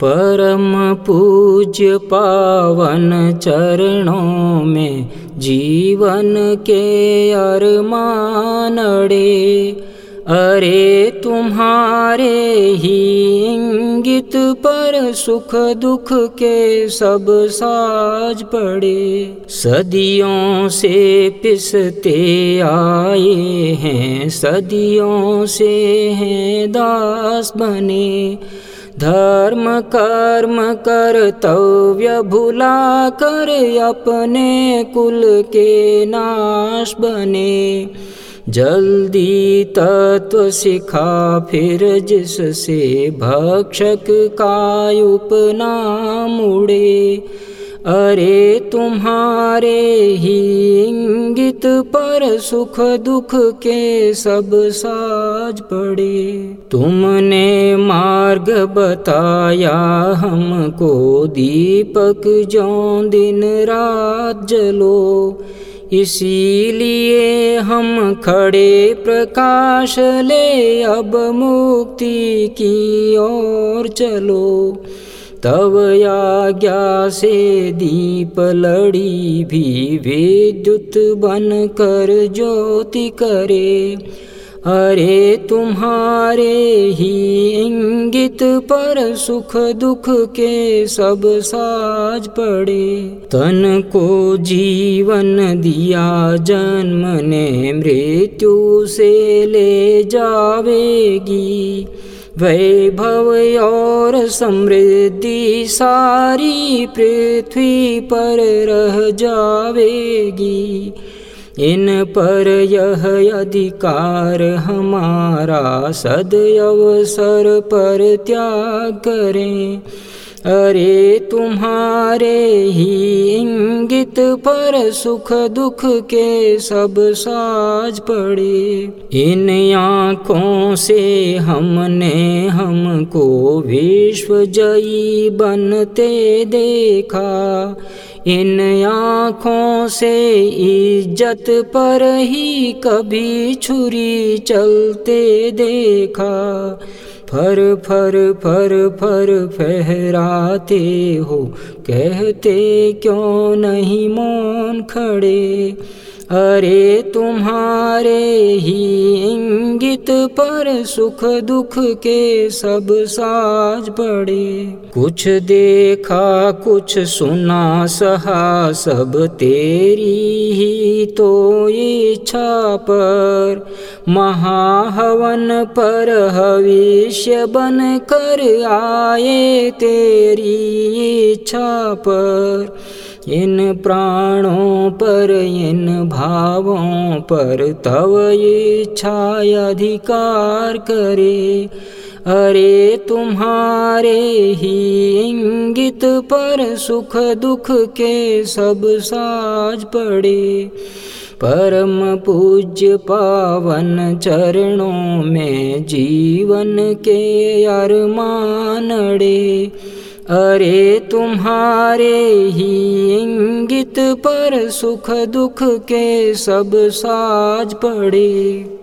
परम पूज्य पावन चरणों में जीवन के अरमान अड़े अरे तुम्हारे ही इंगित पर सुख दुख के सब साज पड़े। सदियों से पिसते आए हैं, सदियों से हैं दास बने। धर्म कर्म कर्तव्य भुला कर अपने कुल के नाश बने। जल्दी तत्व सिखा फिर जिससे भक्षक का उपनाम उड़े। अरे तुम्हारे ही इंगित पर सुख दुख के सब साज पड़े। तुमने मार्ग बताया हमको, दीपक जो दिन रात जलो। इसीलिए हम खड़े प्रकाश ले, अब मुक्ति की ओर चलो। तब आज्ञा से दीप लड़ी भी विद्युत बन कर ज्योति करे। अरे तुम्हारे ही इंगित पर सुख दुख के सब साज पड़े। तन को जीवन दिया जन्म ने मृत्यु से ले जावेगी। वैभव और समृद्धि सारी पृथ्वी पर रह जावेगी। इन पर यह अधिकार हमारा सदअवसर पर त्याग करें। अरे तुम्हारे ही इंगित पर सुख दुख के सब साज पड़े। इन आँखों से हमने हमको विश्व जयी बनते देखा। इन आँखों से इज़्ज़त पर ही कभी छुरी चलते देखा। फर फर फर फर फहराते हो कहते क्यों नहीं मौन खड़े? अरे तुम्हारे ही इंगित पर सुख दुख के सब साज पड़े। कुछ देखा, कुछ सुना, सहा, सब तेरी ही तो इच्छा पर महाहवन पर हविष्य बन कर आए तेरी इच्छा पर। इन प्राणों पर, इन भावों पर तव इच्छा अधिकार करे। अरे तुम्हारे ही इंगित पर सुख दुख के सब साज पड़े। परम पूज्य पावन चरणों में जीवन के अरमान अड़े। अरे तुम्हारे ही इंगित पर सुख दुख के सब साज पड़े।